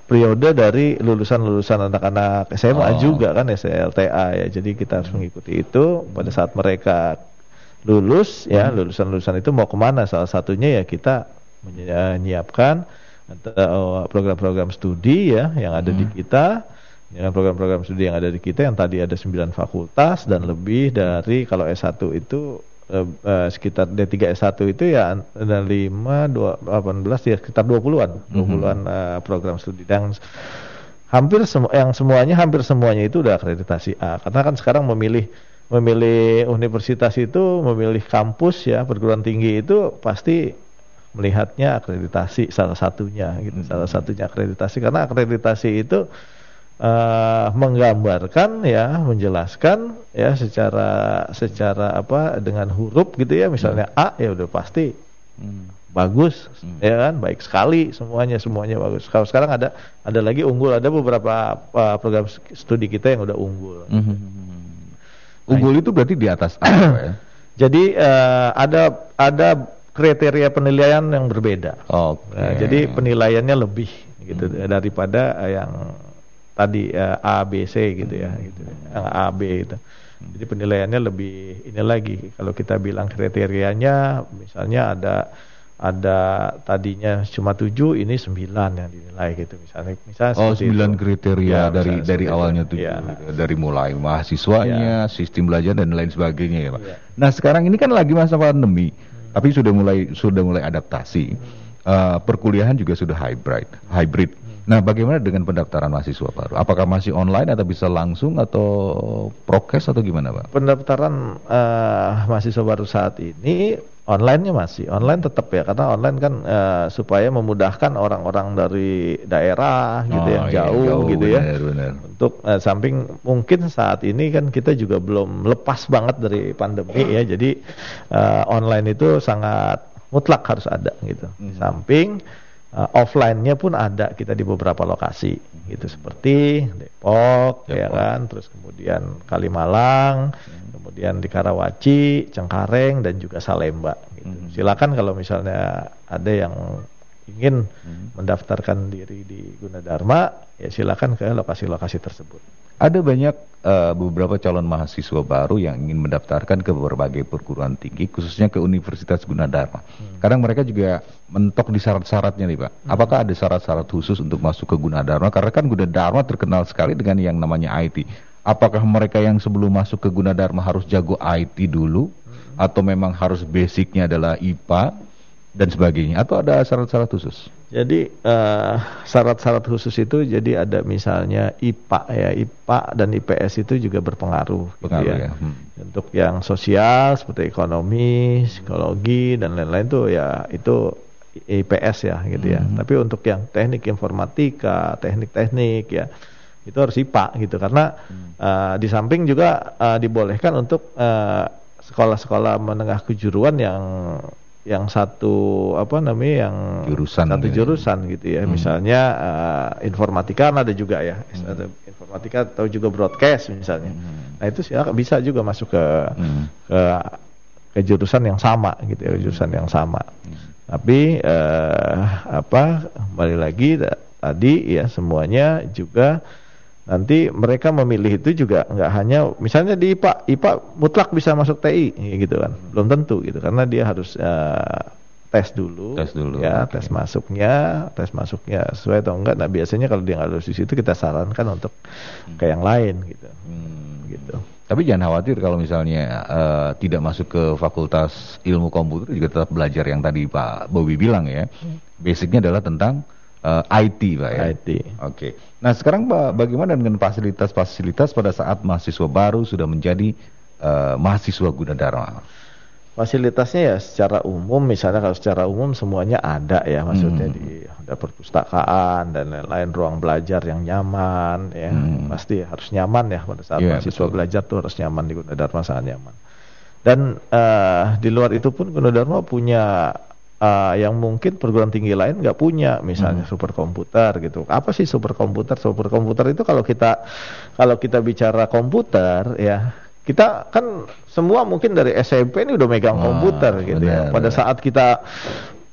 periode dari lulusan-lulusan anak-anak SMA oh. juga kan SLTA ya. Jadi kita harus mengikuti itu pada saat mereka lulus ya hmm. lulusan-lulusan itu mau ke mana salah satunya ya kita menyiapkan oh, program-program studi ya yang ada hmm. di kita dengan program-program studi yang ada di kita yang tadi ada 9 fakultas dan lebih dari kalau S1 itu uh, uh, sekitar D3 S1 itu ya ada 5 2 18 ya sekitar 20-an, 20-an mm -hmm. uh, program studi dan hampir semua yang semuanya hampir semuanya itu udah akreditasi A. Karena kan sekarang memilih memilih universitas itu, memilih kampus ya perguruan tinggi itu pasti melihatnya akreditasi salah satunya gitu, hmm. salah satunya akreditasi karena akreditasi itu uh, menggambarkan ya, menjelaskan ya secara secara apa dengan huruf gitu ya, misalnya hmm. A ya udah pasti hmm. bagus hmm. ya kan, baik sekali semuanya semuanya bagus. Kalau sekarang ada ada lagi unggul, ada beberapa uh, program studi kita yang udah unggul. Hmm. Unggul nah, itu berarti di atas apa ya? Jadi uh, ada ada kriteria penilaian yang berbeda. Okay. Nah, jadi penilaiannya lebih gitu hmm. daripada yang tadi uh, A B C gitu ya gitu yang A B itu jadi penilaiannya lebih ini lagi kalau kita bilang kriterianya misalnya ada ada tadinya cuma tujuh ini sembilan yang dinilai gitu misalnya misalnya oh sembilan kriteria ya, dari dari awalnya tujuh ya. dari mulai mahasiswanya ya. sistem belajar dan lain sebagainya ya pak ya. nah sekarang ini kan lagi masa pandemi hmm. tapi sudah mulai sudah mulai adaptasi hmm. uh, perkuliahan juga sudah hybrid hybrid Nah, bagaimana dengan pendaftaran mahasiswa baru? Apakah masih online atau bisa langsung atau prokes atau gimana, Pak? Pendaftaran uh, mahasiswa baru saat ini online-nya masih online tetap ya karena online kan uh, supaya memudahkan orang-orang dari daerah gitu oh, yang iya, jauh, jauh gitu bener, ya bener. untuk uh, samping mungkin saat ini kan kita juga belum lepas banget dari pandemi ya jadi uh, online itu sangat mutlak harus ada gitu hmm. samping uh, offline-nya pun ada kita di beberapa lokasi gitu seperti Depok, Depok. ya kan terus kemudian Kalimalang hmm. kemudian di Karawaci Cengkareng dan juga Salemba gitu. hmm. silakan kalau misalnya ada yang ingin hmm. mendaftarkan diri di Gunadarma ya silakan ke lokasi-lokasi tersebut ada banyak uh, beberapa calon mahasiswa baru yang ingin mendaftarkan ke berbagai perguruan tinggi, khususnya ke Universitas Gunadarma. Hmm. Kadang mereka juga mentok di syarat-syaratnya nih Pak. Hmm. Apakah ada syarat-syarat khusus untuk masuk ke Gunadarma? Karena kan Gunadarma terkenal sekali dengan yang namanya IT. Apakah mereka yang sebelum masuk ke Gunadarma harus jago IT dulu? Hmm. Atau memang harus basicnya adalah IPA dan sebagainya? Atau ada syarat-syarat khusus? Jadi uh, syarat-syarat khusus itu jadi ada misalnya IPA ya IPA dan IPS itu juga berpengaruh, gitu ya. ya. Hmm. Untuk yang sosial seperti ekonomi, psikologi dan lain-lain tuh ya itu IPS ya gitu ya. Hmm. Tapi untuk yang teknik informatika, teknik-teknik ya itu harus IPA gitu karena hmm. uh, di samping juga uh, dibolehkan untuk sekolah-sekolah menengah kejuruan yang yang satu apa namanya yang jurusan satu ya. jurusan gitu ya hmm. misalnya uh, informatika ada juga ya hmm. ada informatika atau juga broadcast misalnya hmm. nah itu sih bisa juga masuk ke hmm. ke ke jurusan yang sama gitu ya jurusan yang sama hmm. tapi uh, apa kembali lagi tadi ya semuanya juga nanti mereka memilih itu juga nggak hanya misalnya di IPA IPA mutlak bisa masuk TI gitu kan belum tentu gitu karena dia harus uh, tes dulu tes dulu ya okay. tes masuknya tes masuknya sesuai atau enggak nah biasanya kalau dia nggak lulus di situ kita sarankan untuk hmm. ke yang lain gitu hmm. gitu tapi jangan khawatir kalau misalnya uh, tidak masuk ke fakultas ilmu komputer juga tetap belajar yang tadi Pak Bobi bilang ya hmm. basicnya adalah tentang uh, IT Pak ya. IT. Oke. Nah sekarang Pak, bagaimana dengan fasilitas-fasilitas pada saat mahasiswa baru sudah menjadi uh, mahasiswa Gunadarma? Fasilitasnya ya secara umum, misalnya kalau secara umum semuanya ada ya, maksudnya Hmm. di ada perpustakaan dan lain-lain, ruang belajar yang nyaman ya, Hmm. pasti harus nyaman ya pada saat Iya, mahasiswa betul. belajar tuh harus nyaman di Gunadarma sangat nyaman. Dan eh, di luar itu pun Gunadarma punya eh, yang mungkin perguruan tinggi lain nggak punya, misalnya Hmm. superkomputer gitu. Apa sih superkomputer? Superkomputer itu kalau kita kalau kita bicara komputer ya kita kan semua mungkin dari SMP ini udah megang Wah, komputer gitu ya. benar, Pada benar. saat kita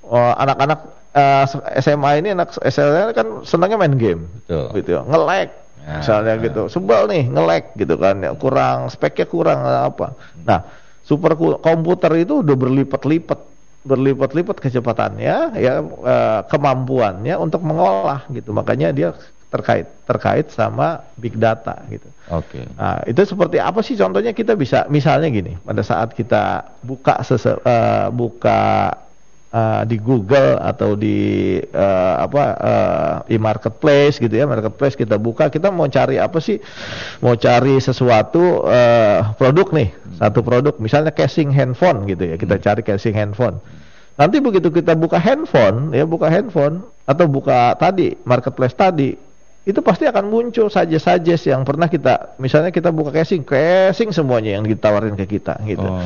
oh, anak-anak eh, SMA ini anak SMA kan senangnya main game Betul. gitu ya. Nge-lag Ya, misalnya ya. gitu. Sebel nih nge-lag gitu kan ya. Kurang speknya kurang apa. Nah, super komputer itu udah berlipat-lipat berlipat-lipat kecepatannya ya eh, kemampuannya untuk mengolah gitu. Makanya dia terkait terkait sama big data gitu. Oke. Nah, itu seperti apa sih contohnya kita bisa misalnya gini, pada saat kita buka sese, eh, buka eh, di Google atau di eh, apa eh, e-marketplace gitu ya, marketplace kita buka, kita mau cari apa sih? Mau cari sesuatu eh, produk nih, satu produk, misalnya casing handphone gitu ya, kita cari casing handphone. Nanti begitu kita buka handphone, ya buka handphone atau buka tadi marketplace tadi, itu pasti akan muncul saja-saja yang pernah kita, misalnya kita buka casing, casing semuanya yang ditawarin ke kita gitu. Oh.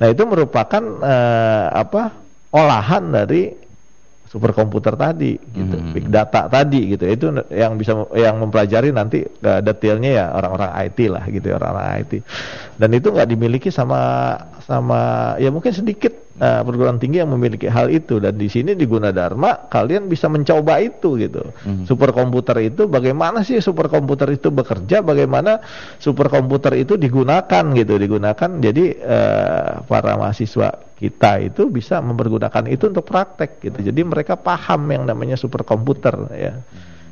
Nah itu merupakan eh, apa olahan dari superkomputer tadi gitu, Hmm. big data tadi gitu. Itu yang bisa yang mempelajari nanti eh, detailnya ya orang-orang IT lah gitu, ya, orang-orang IT. Dan itu nggak dimiliki sama sama ya mungkin sedikit eh, perguruan tinggi yang memiliki hal itu dan di sini di Gunadarma kalian bisa mencoba itu gitu. Hmm. Superkomputer itu bagaimana sih superkomputer itu bekerja, bagaimana superkomputer itu digunakan gitu, digunakan jadi eh, para mahasiswa kita itu bisa mempergunakan itu untuk praktek gitu. Jadi mereka paham yang namanya superkomputer ya.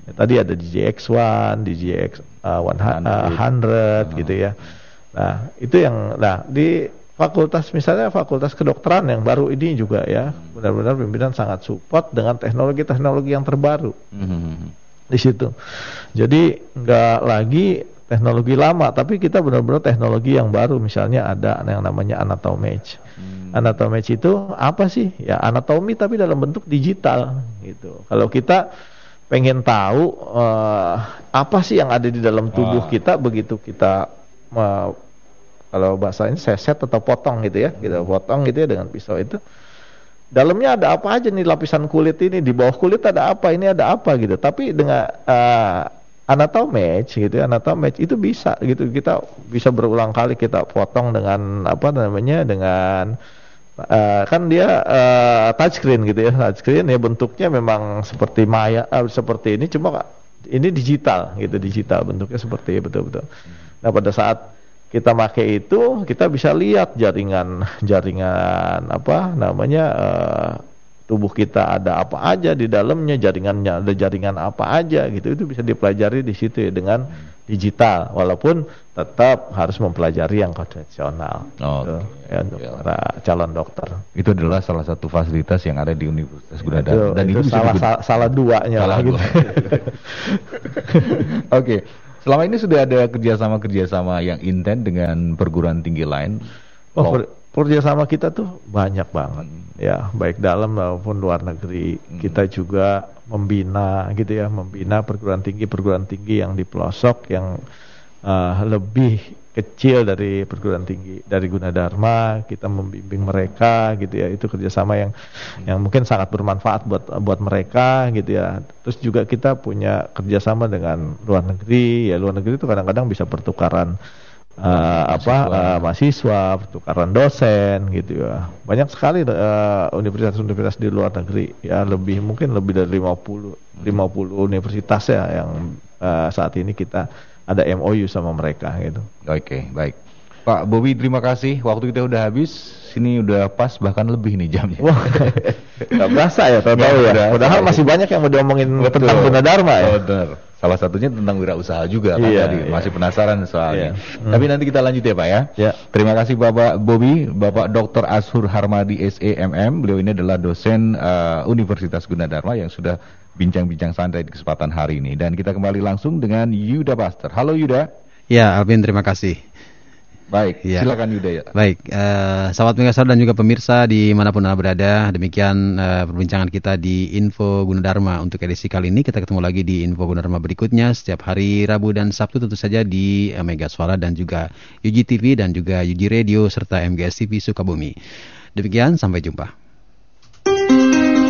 Ya, tadi ada DJX1, DJX uh, 100 gitu ya. Nah, itu yang nah di fakultas misalnya fakultas kedokteran yang baru ini juga ya, benar-benar pimpinan sangat support dengan teknologi-teknologi yang terbaru Hmm. di situ. Jadi nggak lagi teknologi lama, tapi kita benar-benar teknologi yang baru. Misalnya ada yang namanya anatomage. Anatomage itu apa sih? Ya anatomi tapi dalam bentuk digital gitu. Kalau kita pengen tahu eh, apa sih yang ada di dalam tubuh Ah. kita begitu kita eh, kalau bahasanya seset atau potong gitu ya, kita potong gitu ya dengan pisau itu. Dalamnya ada apa aja nih lapisan kulit ini? Di bawah kulit ada apa? Ini ada apa? Gitu. Tapi dengan uh, anatomage gitu ya anatomage itu bisa gitu. Kita bisa berulang kali kita potong dengan apa namanya dengan uh, kan dia uh, touchscreen gitu ya touchscreen. Ya bentuknya memang seperti maya uh, seperti ini cuma ini digital gitu digital bentuknya seperti betul-betul. Nah pada saat kita pakai itu kita bisa lihat jaringan jaringan apa namanya eh, tubuh kita ada apa aja di dalamnya jaringannya ada jaringan apa aja gitu itu bisa dipelajari di situ ya dengan digital walaupun tetap harus mempelajari yang konvensional Oh, gitu, oke. ya, untuk Ya. para calon dokter Itu adalah salah satu fasilitas yang ada di Universitas itu, Gunadarma dan itu itu salah, digun- salah salah duanya Salah lah gitu. dua. Oke, selama ini sudah ada kerjasama-kerjasama yang intens dengan perguruan tinggi lain. Oh, per- kerjasama kita tuh banyak banget. Ya baik dalam maupun luar negeri. Hmm. kita juga membina gitu ya membina perguruan tinggi perguruan tinggi yang di pelosok yang uh, lebih kecil dari perguruan tinggi dari Gunadarma. Kita membimbing mereka gitu ya. Itu kerjasama yang yang mungkin sangat bermanfaat buat buat mereka gitu ya. Terus juga kita punya kerjasama dengan luar negeri. Ya luar negeri itu kadang-kadang bisa pertukaran eh, apa eh, mahasiswa, pertukaran dosen gitu ya. Banyak sekali eh, universitas-universitas di luar negeri ya lebih mungkin lebih dari 50 50 universitas ya yang eh, saat ini kita ada MOU sama mereka gitu. Oke, baik. Pak Bobi, terima kasih. Waktu kita udah habis. Sini udah pas bahkan lebih nih jamnya. Wah, nggak berasa ya, tahu ya. berasa. Padahal masih banyak yang mau diomongin Betul. tentang Gunadarma ya. Benar. Salah satunya tentang wirausaha juga kan Iya, tadi. iya. Masih penasaran soalnya. Iya. Hmm. Tapi nanti kita lanjut ya Pak ya. Ya. Terima kasih Bapak Bobi, Bapak Dr. Ashur Harmadi SEMM. Beliau ini adalah dosen eh, Universitas Gunadarma yang sudah bincang-bincang santai di kesempatan hari ini. Dan kita kembali langsung dengan Yuda Buster. Halo Yuda. Ya, Alvin terima kasih. Baik, ya. silakan Yuda ya. Baik, uh, sahabat Megasar dan juga pemirsa di mana pun anda berada, demikian uh, perbincangan kita di Info Gunadarma untuk edisi kali ini. Kita ketemu lagi di Info Gunadarma berikutnya setiap hari Rabu dan Sabtu tentu saja di uh, Mega Suara dan juga UG TV dan juga UG Radio serta MGS TV Sukabumi. Demikian, sampai jumpa.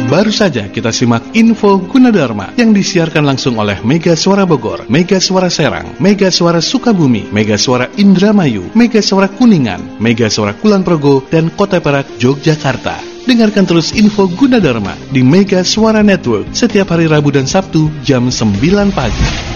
Baru saja kita simak info Gunadarma yang disiarkan langsung oleh Mega Suara Bogor, Mega Suara Serang, Mega Suara Sukabumi, Mega Suara Indramayu, Mega Suara Kuningan, Mega Suara Kulon Progo, dan Kota Perak, Yogyakarta. Dengarkan terus info Gunadarma di Mega Suara Network setiap hari Rabu dan Sabtu jam 9 pagi.